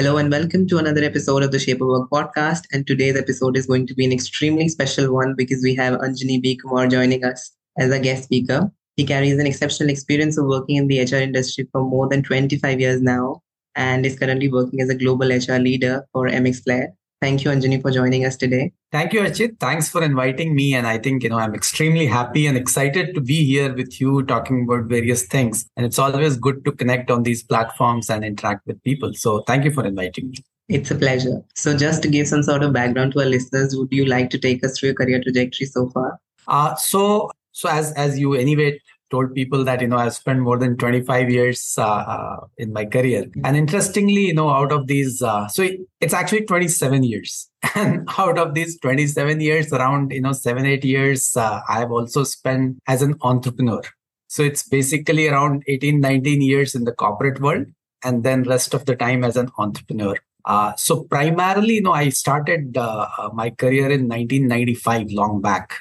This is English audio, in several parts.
Hello and welcome to another episode of the Shape of Work podcast. And today's episode is going to be an extremely special one because we have Anjani B. Kuumar joining us as a guest speaker. He carries an exceptional experience of working in the HR industry for more than 25 years now and is currently working as a global HR leader for MX Player. Thank you, Anjani, for joining us today. Thank you, Archit. Thanks for inviting me. And I think, you know, I'm extremely happy and excited to be here with you talking about various things. And it's always good to connect on these platforms and interact with people. So thank you for inviting me. It's a pleasure. So, just to give some sort of background to our listeners, would you like to take us through your career trajectory so far? Uh, so, so as as you anyway told people that you know I've spent more than 25 years uh, uh, in my career, and interestingly, you know, out of these, uh, so it's actually 27 years, and out of these 27 years, around you know seven eight years, uh, I have also spent as an entrepreneur. So it's basically around 18 19 years in the corporate world, and then rest of the time as an entrepreneur. Uh, so primarily, you know, I started uh, my career in 1995, long back,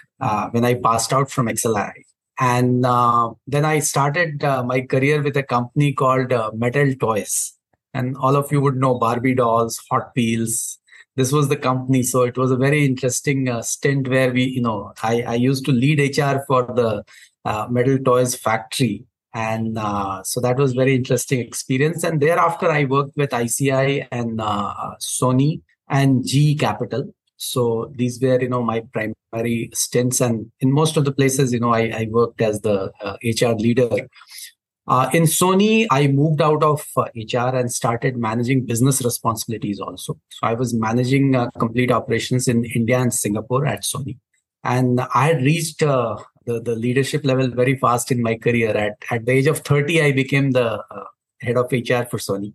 when I passed out from XLRI. And uh, then I started uh, my career with a company called uh, Mattel Toys. And all of you would know Barbie dolls, Hot Wheels. This was the company. So it was a very interesting uh, stint where we, you know, I, I used to lead HR for the uh, Mattel Toys factory. And uh, so that was very interesting experience. And thereafter, I worked with ICI and Sony and GE Capital. So these were, you know, my primary stints, and in most of the places, you know, I, I worked as the uh, HR leader. Uh, in Sony, I moved out of uh, HR and started managing business responsibilities also. So I was managing uh, complete operations in India and Singapore at Sony, and I had reached uh, the the leadership level very fast in my career. At at the age of thirty, I became the uh, head of HR for Sony.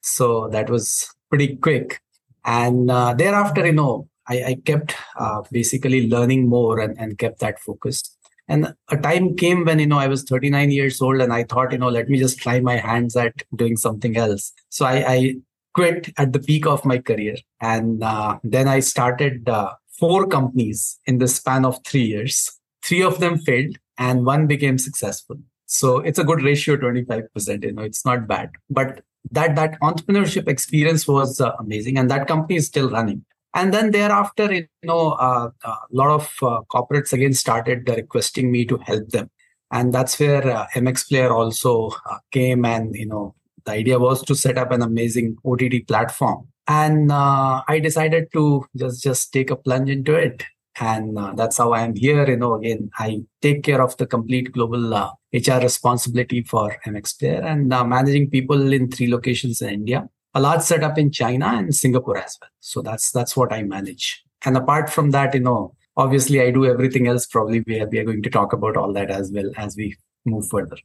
So that was pretty quick and uh, thereafter you know i, I kept uh, basically learning more and, and kept that focused and a time came when you know i was 39 years old and i thought you know let me just try my hands at doing something else. So i, I quit at the peak of my career. And uh, then i started uh, four companies in the span of three years. Three of them failed and one became successful. So it's a good ratio 25% you know it's not bad. But that that entrepreneurship experience was uh, amazing and that company is still running. And then thereafter you know uh, a lot of uh, corporates again started requesting me to help them. And that's where uh, mx player also uh, came and you know the idea was to set up an amazing ott platform. And uh, i decided to just just take a plunge into it and uh, that's how i am here you know again. I take care of the complete global uh, hr responsibility for mx player and uh, managing people in three locations in india a large setup in china and singapore as well. So that's that's what i manage. And apart from that you know obviously i do everything else. Probably we are, we are going to talk about all that as well as we move further.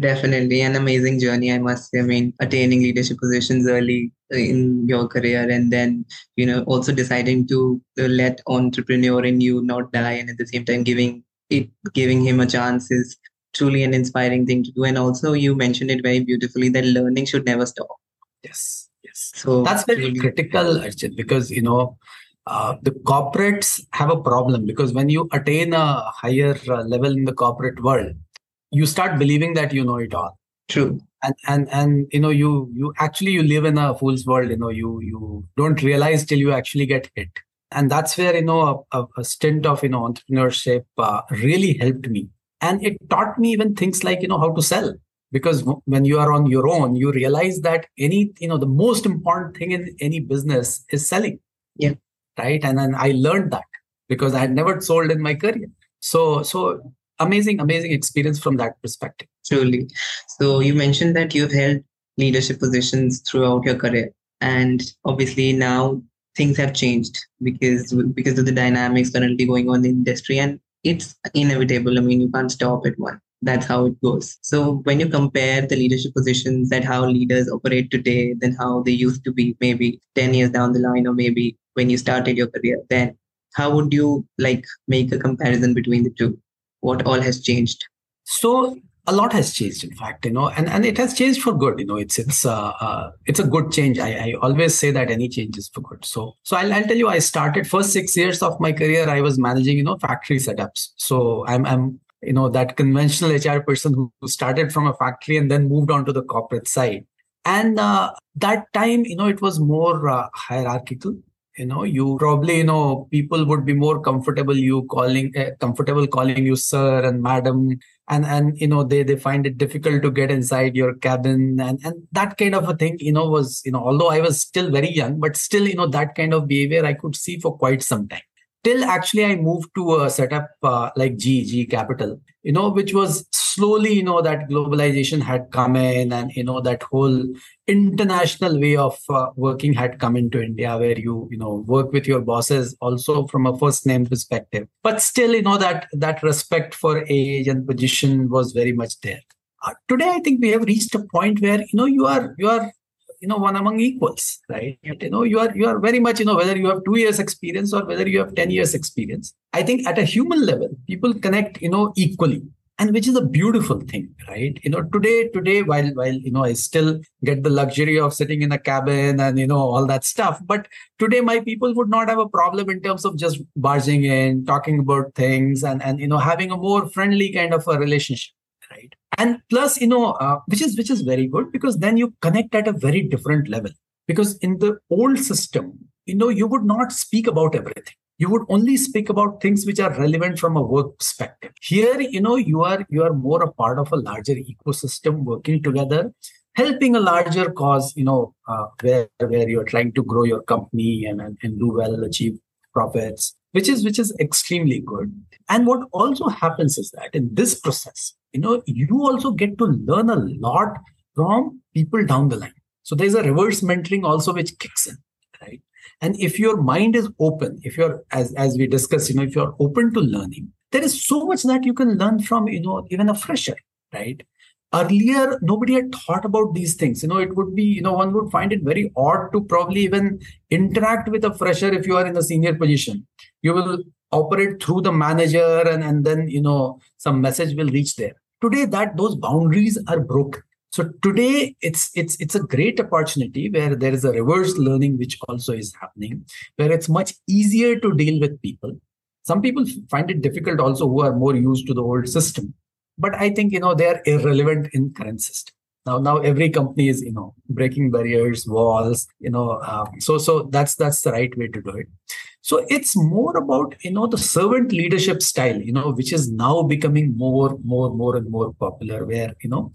Definitely. An amazing journey i must say. I mean attaining leadership positions early in your career and then you know also deciding to let entrepreneur in you not die and at the same time giving it giving him a chance is truly an inspiring thing to do. And also you mentioned it very beautifully that learning should never stop. Yes yes. So that's very really, critical Archit, because you know uh, the corporates have a problem because when you attain a higher uh, level in the corporate world you start believing that you know it all. True. And and and you know you you actually you live in a fool's world you know you you don't realize till you actually get hit. And that's where you know a, a stint of you know entrepreneurship uh, really helped me. And it taught me even things like you know how to sell. Because when you are on your own you realize that any you know the most important thing in any business is selling. Yeah. Right? And then i learned that because i had never sold in my career. So so amazing amazing experience from that perspective truly so you mentioned that you've held leadership positions throughout your career and obviously now things have changed because because of the dynamics currently going on in the industry and it's inevitable i mean you can't stop it one that's how it goes. So when you compare the leadership positions that how leaders operate today than how they used to be maybe 10 years down the line or maybe when you started your career, then how would you like make a comparison between the two? What all has changed? So a lot has changed in fact you know and, and it has changed for good you know it's it's uh, uh, it's a good change. I, I always say that any change is for good. So so I'll, I'll tell you i started first six years of my career i was managing you know factory setups. So i'm i'm you know that conventional hr person who, started from a factory and then moved on to the corporate side. And uh, that time you know it was more uh, hierarchical you know you probably you know people would be more comfortable you calling uh, comfortable calling you sir and madam. And and you know they they find it difficult to get inside your cabin. And and that kind of a thing you know was you know although i was still very young but still you know that kind of behavior i could see for quite some time till actually I moved to a setup uh, like G, GE Capital, you know, which was slowly, you know, that globalization had come in and, you know, that whole international way of uh, working had come into India where you, you know, work with your bosses also from a first name perspective. But still, you know, that, that respect for age and position was very much there. Uh, today, I think we have reached a point where, you know, you are, you are you know one among equals right? You know you are you are very much you know whether you have 2 years experience or whether you have 10 years experience. I think at a human level people connect you know equally and which is a beautiful thing right? You know today today while while you know i still get the luxury of sitting in a cabin and you know all that stuff but today my people would not have a problem in terms of just barging in talking about things and and you know having a more friendly kind of a relationship and plus you know uh, which is which is very good because then you connect at a very different level. Because in the old system you know you would not speak about everything. You would only speak about things which are relevant from a work perspective. Here you know you are you are more a part of a larger ecosystem working together helping a larger cause you know uh, where where you're trying to grow your company and, and, and do well achieve profits which is which is extremely good. And what also happens is that in this process you know you also get to learn a lot from people down the line. So there's a reverse mentoring also which kicks in right? And if your mind is open if you're as as we discussed you know if you're open to learning there is so much that you can learn from you know even a fresher right? Earlier nobody had thought about these things. You know it would be you know one would find it very odd to probably even interact with a fresher if you are in a senior position. You will operate through the manager and, and then you know some message will reach there. Today that those boundaries are broken. So today it's it's it's a great opportunity where there is a reverse learning which also is happening where it's much easier to deal with people. Some people find it difficult also who are more used to the old system but i think you know they are irrelevant in current system. Now now every company is you know breaking barriers walls you know um, so so that's that's the right way to do it so it's more about you know the servant leadership style you know which is now becoming more more more and more popular where you know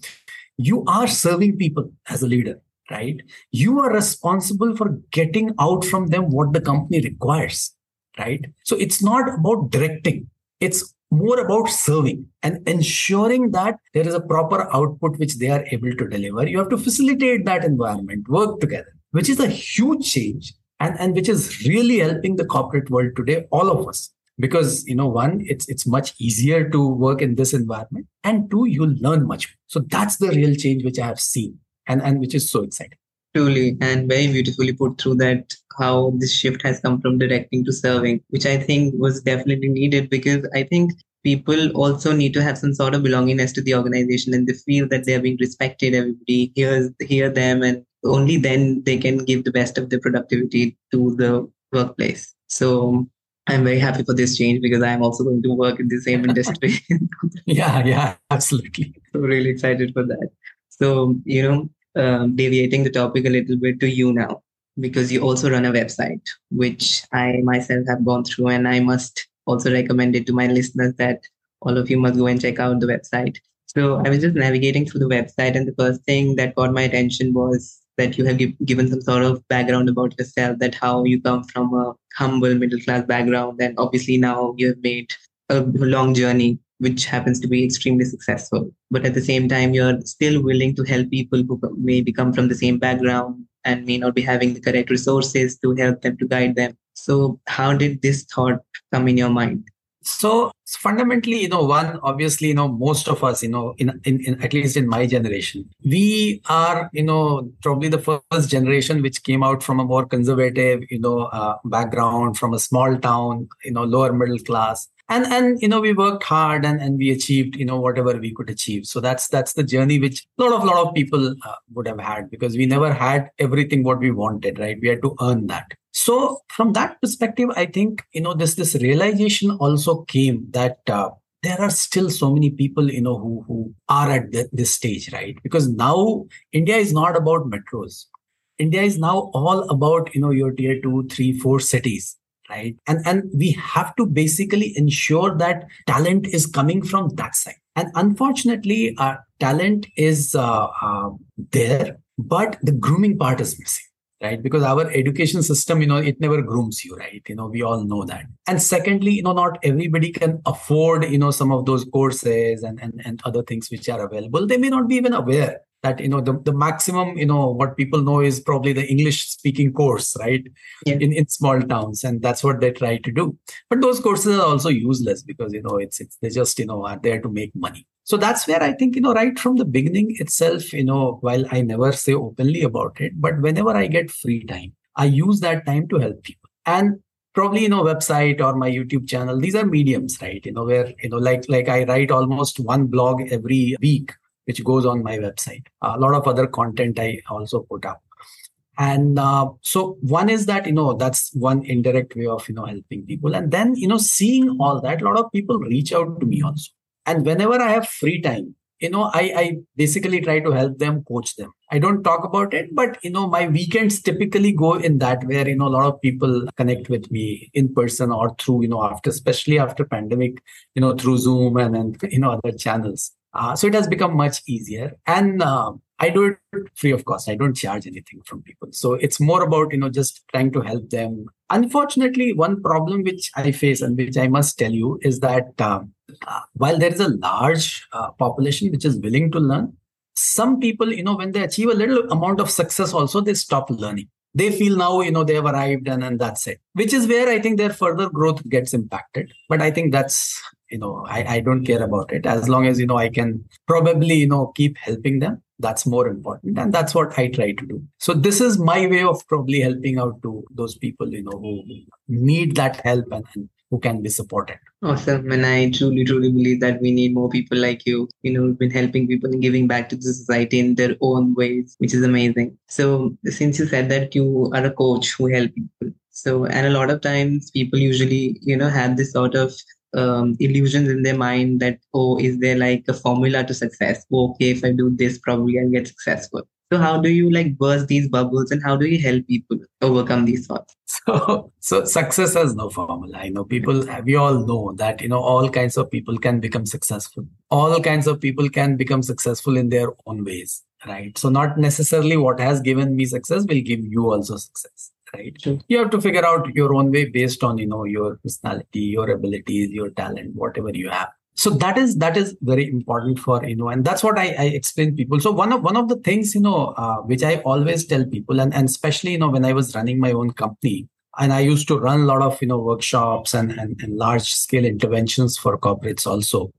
you are serving people as a leader right? You are responsible for getting out from them what the company requires right? So it's not about directing. It's more about serving and ensuring that there is a proper output which they are able to deliver. You have to facilitate that environment, work together, which is a huge change and, and which is really helping the corporate world today, all of us. Because you know, one, it's it's much easier to work in this environment, and two, you'll learn much more. So that's the real change which I have seen, and and which is so exciting. Truly, and very beautifully put through that how this shift has come from directing to serving, which I think was definitely needed because I think people also need to have some sort of belongingness to the organization and they feel that they are being respected. Everybody hears hear them, and only then they can give the best of their productivity to the workplace. So I'm very happy for this change because I'm also going to work in the same industry. yeah, yeah, absolutely. So really excited for that. So you know, um, deviating the topic a little bit to you now because you also run a website which i myself have gone through and i must also recommend it to my listeners that all of you must go and check out the website so i was just navigating through the website and the first thing that caught my attention was that you have give, given some sort of background about yourself that how you come from a humble middle class background and obviously now you have made a long journey which happens to be extremely successful. But at the same time, you're still willing to help people who maybe come from the same background and may not be having the correct resources to help them to guide them. So, how did this thought come in your mind? So fundamentally, you know, one obviously, you know, most of us, you know, in, in, in at least in my generation, we are, you know, probably the first generation which came out from a more conservative, you know, uh, background from a small town, you know, lower middle class, and and you know we worked hard and and we achieved you know whatever we could achieve. So that's that's the journey which a lot of lot of people uh, would have had because we never had everything what we wanted right? We had to earn that so from that perspective, I think you know this this realization also came that uh, there are still so many people you know who who are at the, this stage, right? Because now India is not about metros. India is now all about you know your tier two, three, four cities, right? And and we have to basically ensure that talent is coming from that side. And unfortunately, our talent is uh, uh, there, but the grooming part is missing right? Because our education system you know it never grooms you right? You know we all know that. And secondly you know not everybody can afford you know some of those courses and and, and other things which are available. They may not be even aware that you know the, the maximum you know what people know is probably the english speaking course right? Yeah. in, in small towns and that's what they try to do. But those courses are also useless because you know it's it's they just you know are there to make money so that's where i think you know right from the beginning itself you know while i never say openly about it but whenever i get free time i use that time to help people and probably you know website or my youtube channel these are mediums right you know where you know like like i write almost one blog every week which goes on my website. a lot of other content I also put up. And uh, so one is that, you know, that's one indirect way of, you know, helping people. And then, you know, seeing all that, a lot of people reach out to me also. And whenever I have free time, you know, I, I basically try to help them, coach them. I don't talk about it, but you know, my weekends typically go in that where you know a lot of people connect with me in person or through you know after, especially after pandemic, you know, through Zoom and and you know other channels. Uh, so it has become much easier. And uh, I do it free of cost. I don't charge anything from people. So it's more about, you know, just trying to help them. Unfortunately, one problem which I face and which I must tell you is that um, uh, while there is a large uh, population which is willing to learn, some people, you know, when they achieve a little amount of success, also they stop learning they feel now you know they have arrived and, and that's it which is where i think their further growth gets impacted but i think that's you know I, I don't care about it as long as you know i can probably you know keep helping them that's more important. And that's what i try to do. So this is my way of probably helping out to those people you know who need that help and, and who can be supported. Awesome. And i truly truly believe that we need more people like you you know who've been helping people and giving back to the society in their own ways which is amazing. So since you said that you are a coach who help people so and a lot of times people usually you know have this sort of um, illusions in their mind that oh is there like a formula to success? Oh, okay if i do this probably i'll get successful. So how do you like burst these bubbles and how do you help people overcome these thoughts? So so success has no formula. I know people we all know that you know all kinds of people can become successful. All kinds of people can become successful in their own ways right? So not necessarily what has given me success will give you also success right? Sure. you have to figure out your own way based on you know your personality your abilities your talent whatever you have. So that is that is very important for you know and that's what i, I explain people. So one of one of the things you know uh, which i always tell people and, and especially you know when i was running my own company and i used to run a lot of you know workshops and, and, and large scale interventions for corporates also.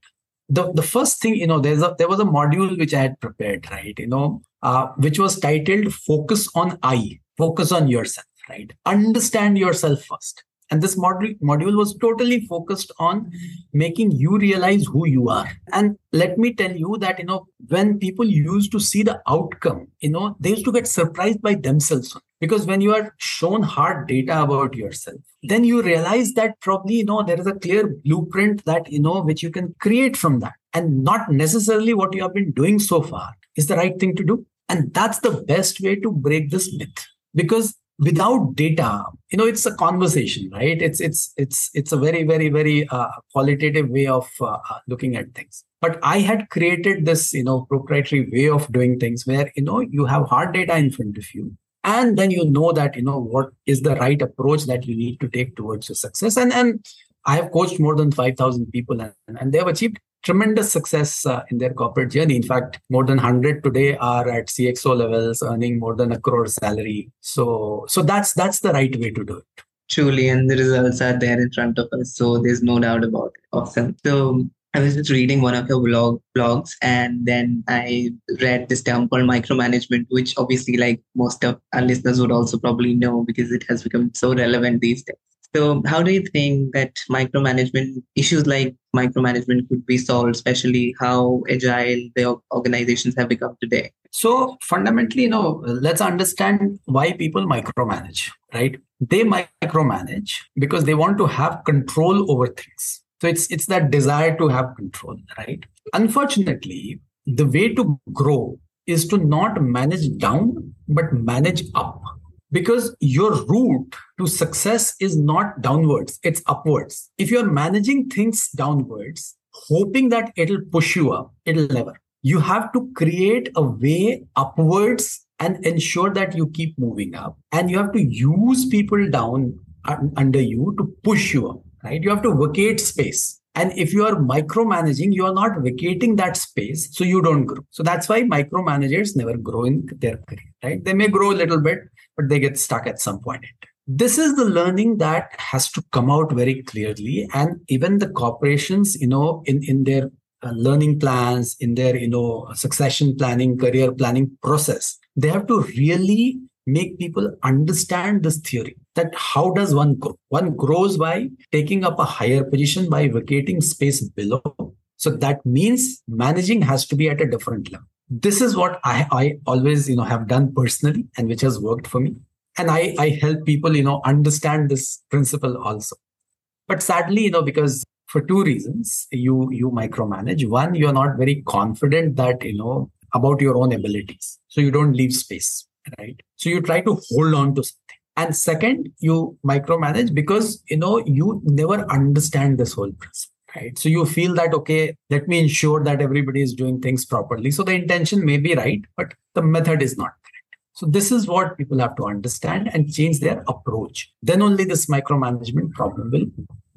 The, the first thing you know there's a there was a module which i had prepared right you know uh, which was titled focus on i focus on yourself right? Understand yourself first. And this module, module was totally focused on making you realize who you are. And let me tell you that, you know, when people used to see the outcome, you know, they used to get surprised by themselves. Because when you are shown hard data about yourself, then you realize that probably, you know, there is a clear blueprint that, you know, which you can create from that. And not necessarily what you have been doing so far is the right thing to do. And that's the best way to break this myth. Because without data you know it's a conversation right? It's it's it's it's a very very very uh, qualitative way of uh, uh, looking at things. But i had created this you know proprietary way of doing things where you know you have hard data in front of you and then you know that you know what is the right approach that you need to take towards your success. And and i have coached more than 5000 people and, and they have achieved tremendous success uh, in their corporate journey. In fact, more than 100 today are at CXO levels, earning more than a crore salary. So, so that's that's the right way to do it. Truly, and the results are there in front of us. So there's no doubt about it. Awesome. So I was just reading one of your blog blogs, and then I read this term called micromanagement, which obviously, like most of our listeners would also probably know because it has become so relevant these days. So, how do you think that micromanagement issues like micromanagement could be solved, especially how agile the organizations have become today? So, fundamentally, you know, let's understand why people micromanage, right? They micromanage because they want to have control over things. So it's it's that desire to have control, right? Unfortunately, the way to grow is to not manage down but manage up because your route to success is not downwards it's upwards if you're managing things downwards hoping that it'll push you up it'll never you have to create a way upwards and ensure that you keep moving up and you have to use people down under you to push you up right? You have to vacate space. And if you are micromanaging, you are not vacating that space, so you don't grow. So that's why micromanagers never grow in their career, right? They may grow a little bit, but they get stuck at some point. This is the learning that has to come out very clearly. And even the corporations, you know, in, in their uh, learning plans, in their, you know, succession planning, career planning process, they have to really make people understand this theory that how does one grow? One grows by taking up a higher position by vacating space below. So that means managing has to be at a different level. This is what I, I always you know have done personally and which has worked for me. And I, I help people, you know, understand this principle also. But sadly, you know, because for two reasons, you you micromanage. One, you're not very confident that, you know, about your own abilities. So you don't leave space right? So you try to hold on to something. And second, you micromanage because you know you never understand this whole principle. Right. So you feel that okay, let me ensure that everybody is doing things properly. So the intention may be right, but the method is not correct. So this is what people have to understand and change their approach. Then only this micromanagement problem will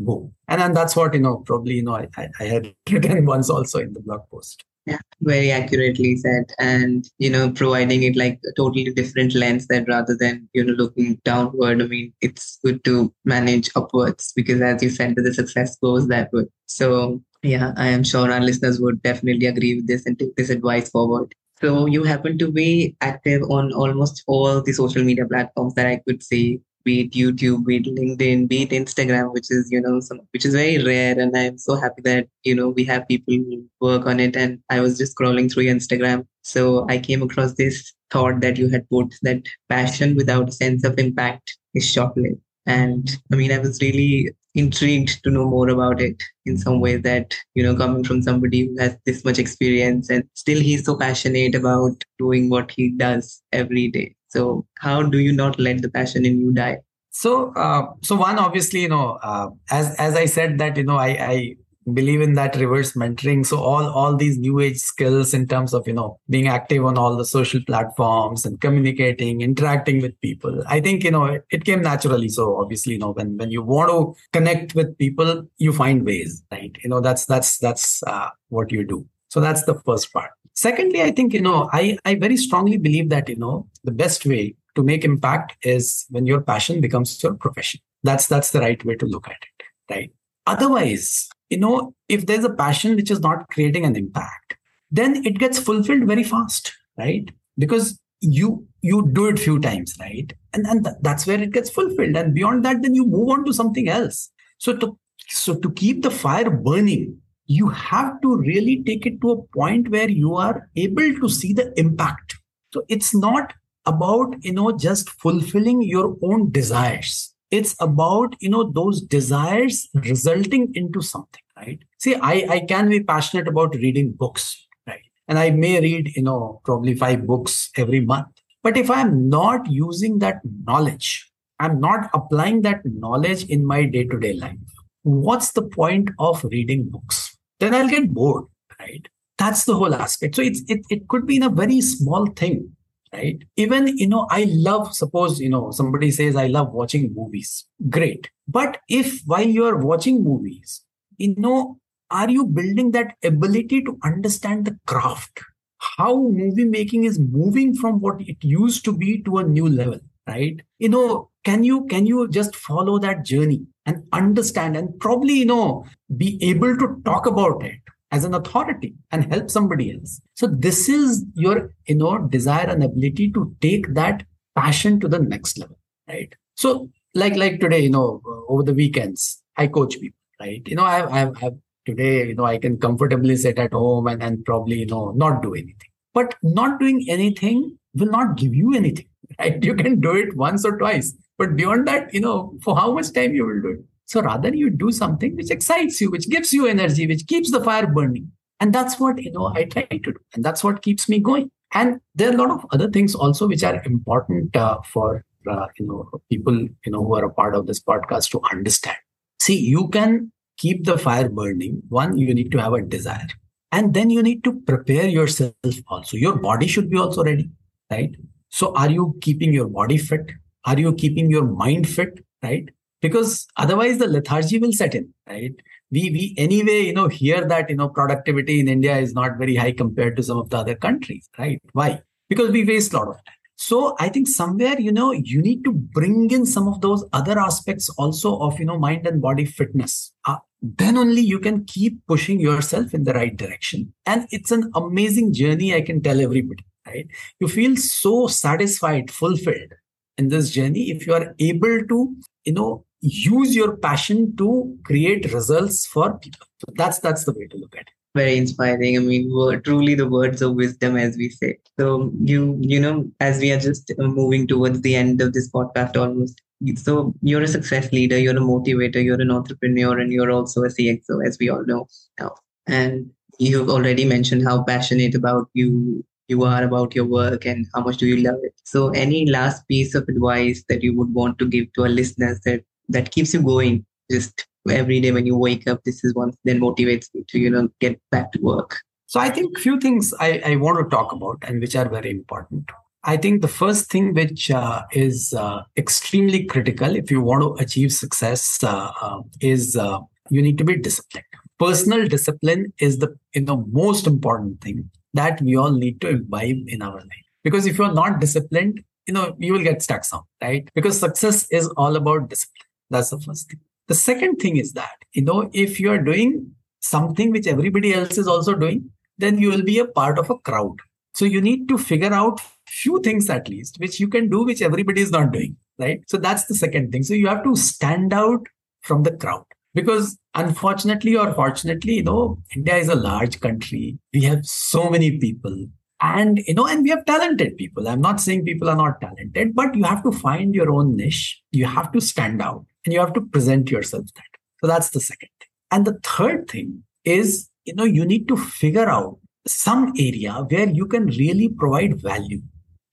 go. And then that's what you know, probably you know, I, I had written once also in the blog post. Yeah, very accurately said. And, you know, providing it like a totally different lens that rather than, you know, looking downward, I mean, it's good to manage upwards because as you said, the success goes that way. So yeah, I am sure our listeners would definitely agree with this and take this advice forward. So you happen to be active on almost all the social media platforms that I could see be it YouTube, be it LinkedIn, be it Instagram, which is, you know, some, which is very rare. And I'm so happy that, you know, we have people who work on it. And I was just scrolling through Instagram. So I came across this thought that you had put that passion without a sense of impact is short-lived. And I mean, I was really intrigued to know more about it in some way that, you know, coming from somebody who has this much experience and still he's so passionate about doing what he does every day. So how do you not let the passion in you die? So, uh, so one obviously, you know, uh, as as I said that you know, I, I believe in that reverse mentoring. So all all these new age skills in terms of you know being active on all the social platforms and communicating, interacting with people. I think you know it, it came naturally. So obviously, you know, when when you want to connect with people, you find ways, right? You know, that's that's that's uh, what you do. So that's the first part. Secondly, I think, you know, I, I very strongly believe that, you know, the best way to make impact is when your passion becomes your profession. That's that's the right way to look at it. Right. Otherwise, you know, if there's a passion which is not creating an impact, then it gets fulfilled very fast, right? Because you you do it few times, right? And then th- that's where it gets fulfilled. And beyond that, then you move on to something else. So to so to keep the fire burning, you have to really take it to a point where you are able to see the impact. So it's not about you know just fulfilling your own desires. It's about you know those desires resulting into something right? See i i can be passionate about reading books right? And i may read you know probably five books every month. But if i'm not using that knowledge i'm not applying that knowledge in my day to day life what's the point of reading books then I'll get bored, right? That's the whole aspect. So it's it, it could be in a very small thing, right? Even, you know, I love, suppose, you know, somebody says, I love watching movies. Great. But if while you're watching movies, you know, are you building that ability to understand the craft? How movie making is moving from what it used to be to a new level, right? You know, can you can you just follow that journey and understand and probably you know be able to talk about it as an authority and help somebody else? So this is your you know desire and ability to take that passion to the next level right? So like like today you know over the weekends i coach people right? You know i i have today you know i can comfortably sit at home and, and probably you know not do anything. But not doing anything will not give you anything right? You can do it once or twice but beyond that you know for how much time you will do it. So rather you do something which excites you which gives you energy which keeps the fire burning. And that's what you know i try to do. And that's what keeps me going. And there are a lot of other things also which are important uh, for uh, you know people you know who are a part of this podcast to understand. See you can keep the fire burning. One you need to have a desire. And then you need to prepare yourself also. Your body should be also ready right? So are you keeping your body fit are you keeping your mind fit right? Because otherwise the lethargy will set in right? We we anyway you know hear that you know productivity in india is not very high compared to some of the other countries right? Why? Because we waste a lot of time. So i think somewhere you know you need to bring in some of those other aspects also of you know mind and body fitness. Uh, then only you can keep pushing yourself in the right direction. And it's an amazing journey i can tell everybody right? You feel so satisfied fulfilled in this journey if you are able to you know use your passion to create results for people. So that's that's the way to look at it. Very inspiring. I mean were truly the words of wisdom as we say. So you you know as we are just uh, moving towards the end of this podcast almost so you're a success leader you're a motivator you're an entrepreneur and you're also a cxo as we all know now. And you've already mentioned how passionate about you you are about your work and how much do you love it. So any last piece of advice that you would want to give to our listeners that that keeps you going? Just every day when you wake up this is one then motivates you to you know get back to work. So i think few things i, I want to talk about and which are very important. I think the first thing which uh, is uh, extremely critical if you want to achieve success uh, uh is uh, you need to be disciplined. Personal discipline is the you know most important thing that we all need to imbibe in our life because if you're not disciplined you know you will get stuck some right because success is all about discipline that's the first thing. The second thing is that, you know, if you are doing something which everybody else is also doing, then you will be a part of a crowd. So you need to figure out few things at least which you can do which everybody is not doing, right? So that's the second thing. So you have to stand out from the crowd because unfortunately or fortunately, you know, India is a large country. We have so many people. And you know and we have talented people. I'm not saying people are not talented but you have to find your own niche. You have to stand out and you have to present yourself that so that's the second thing. And the third thing is you know you need to figure out some area where you can really provide value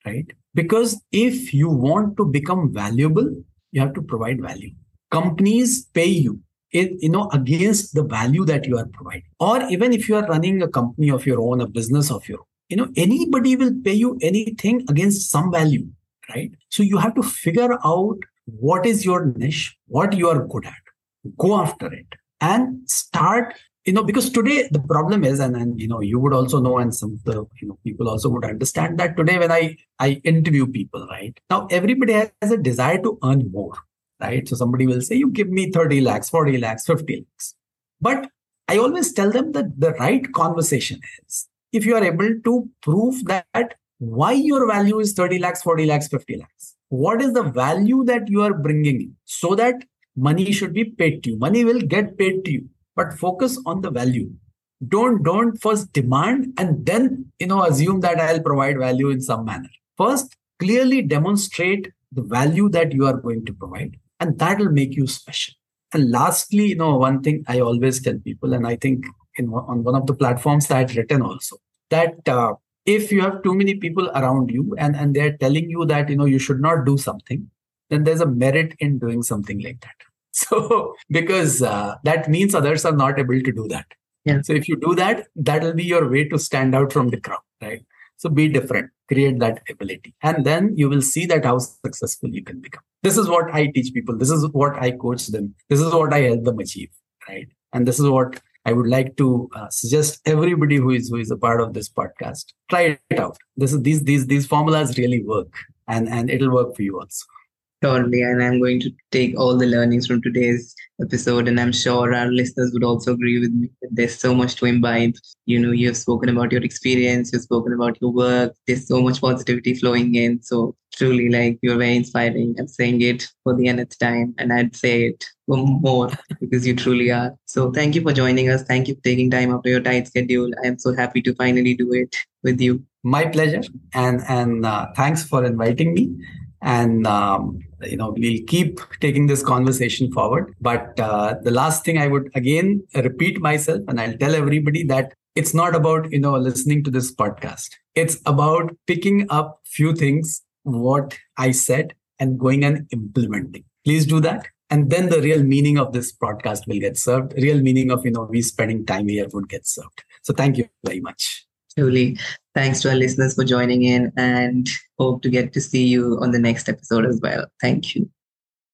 right? Because if you want to become valuable you have to provide value. Companies pay you you know against the value that you are providing. Or even if you are running a company of your own a business of your own you know anybody will pay you anything against some value right? So you have to figure out what is your niche what you are good at. Go after it and start you know because today the problem is and, and you know you would also know and some of the you know people also would understand that today when i i interview people right? Now everybody has a desire to earn more right? So somebody will say you give me 30 lakhs 40 lakhs 50 lakhs. But i always tell them that the right conversation is if you are able to prove that why your value is 30 lakhs 40 lakhs 50 lakhs what is the value that you are bringing in? So that money should be paid to you. Money will get paid to you but focus on the value. Don't don't first demand and then you know assume that i'll provide value in some manner. First clearly demonstrate the value that you are going to provide and that will make you special. And lastly you know one thing i always tell people and i think in on one of the platforms i had written also that uh, if you have too many people around you and, and they're telling you that you know you should not do something then there's a merit in doing something like that. So because uh, that means others are not able to do that. Yeah. so if you do that that will be your way to stand out from the crowd right so be different create that ability. And then you will see that how successful you can become. This is what i teach people. This is what i coach them. This is what i help them achieve right? And this is what I would like to uh, suggest everybody who is who is a part of this podcast. Try it out. This is these these these formulas really work, and and it'll work for you also. Totally. And I'm going to take all the learnings from today's episode. And I'm sure our listeners would also agree with me that there's so much to imbibe. You know, you've spoken about your experience, you've spoken about your work. There's so much positivity flowing in. So truly, like, you're very inspiring. I'm saying it for the nth time. And I'd say it more because you truly are. So thank you for joining us. Thank you for taking time out of your tight schedule. I am so happy to finally do it with you. My pleasure. And, and uh, thanks for inviting me and um, you know we'll keep taking this conversation forward. But uh, the last thing i would again repeat myself and i'll tell everybody that it's not about you know listening to this podcast. It's about picking up few things what i said and going and implementing. Please do that. And then the real meaning of this podcast will get served. Real meaning of you know we spending time here would get served. So thank you very much. Truly. Thanks to our listeners for joining in and hope to get to see you on the next episode as well. Thank you.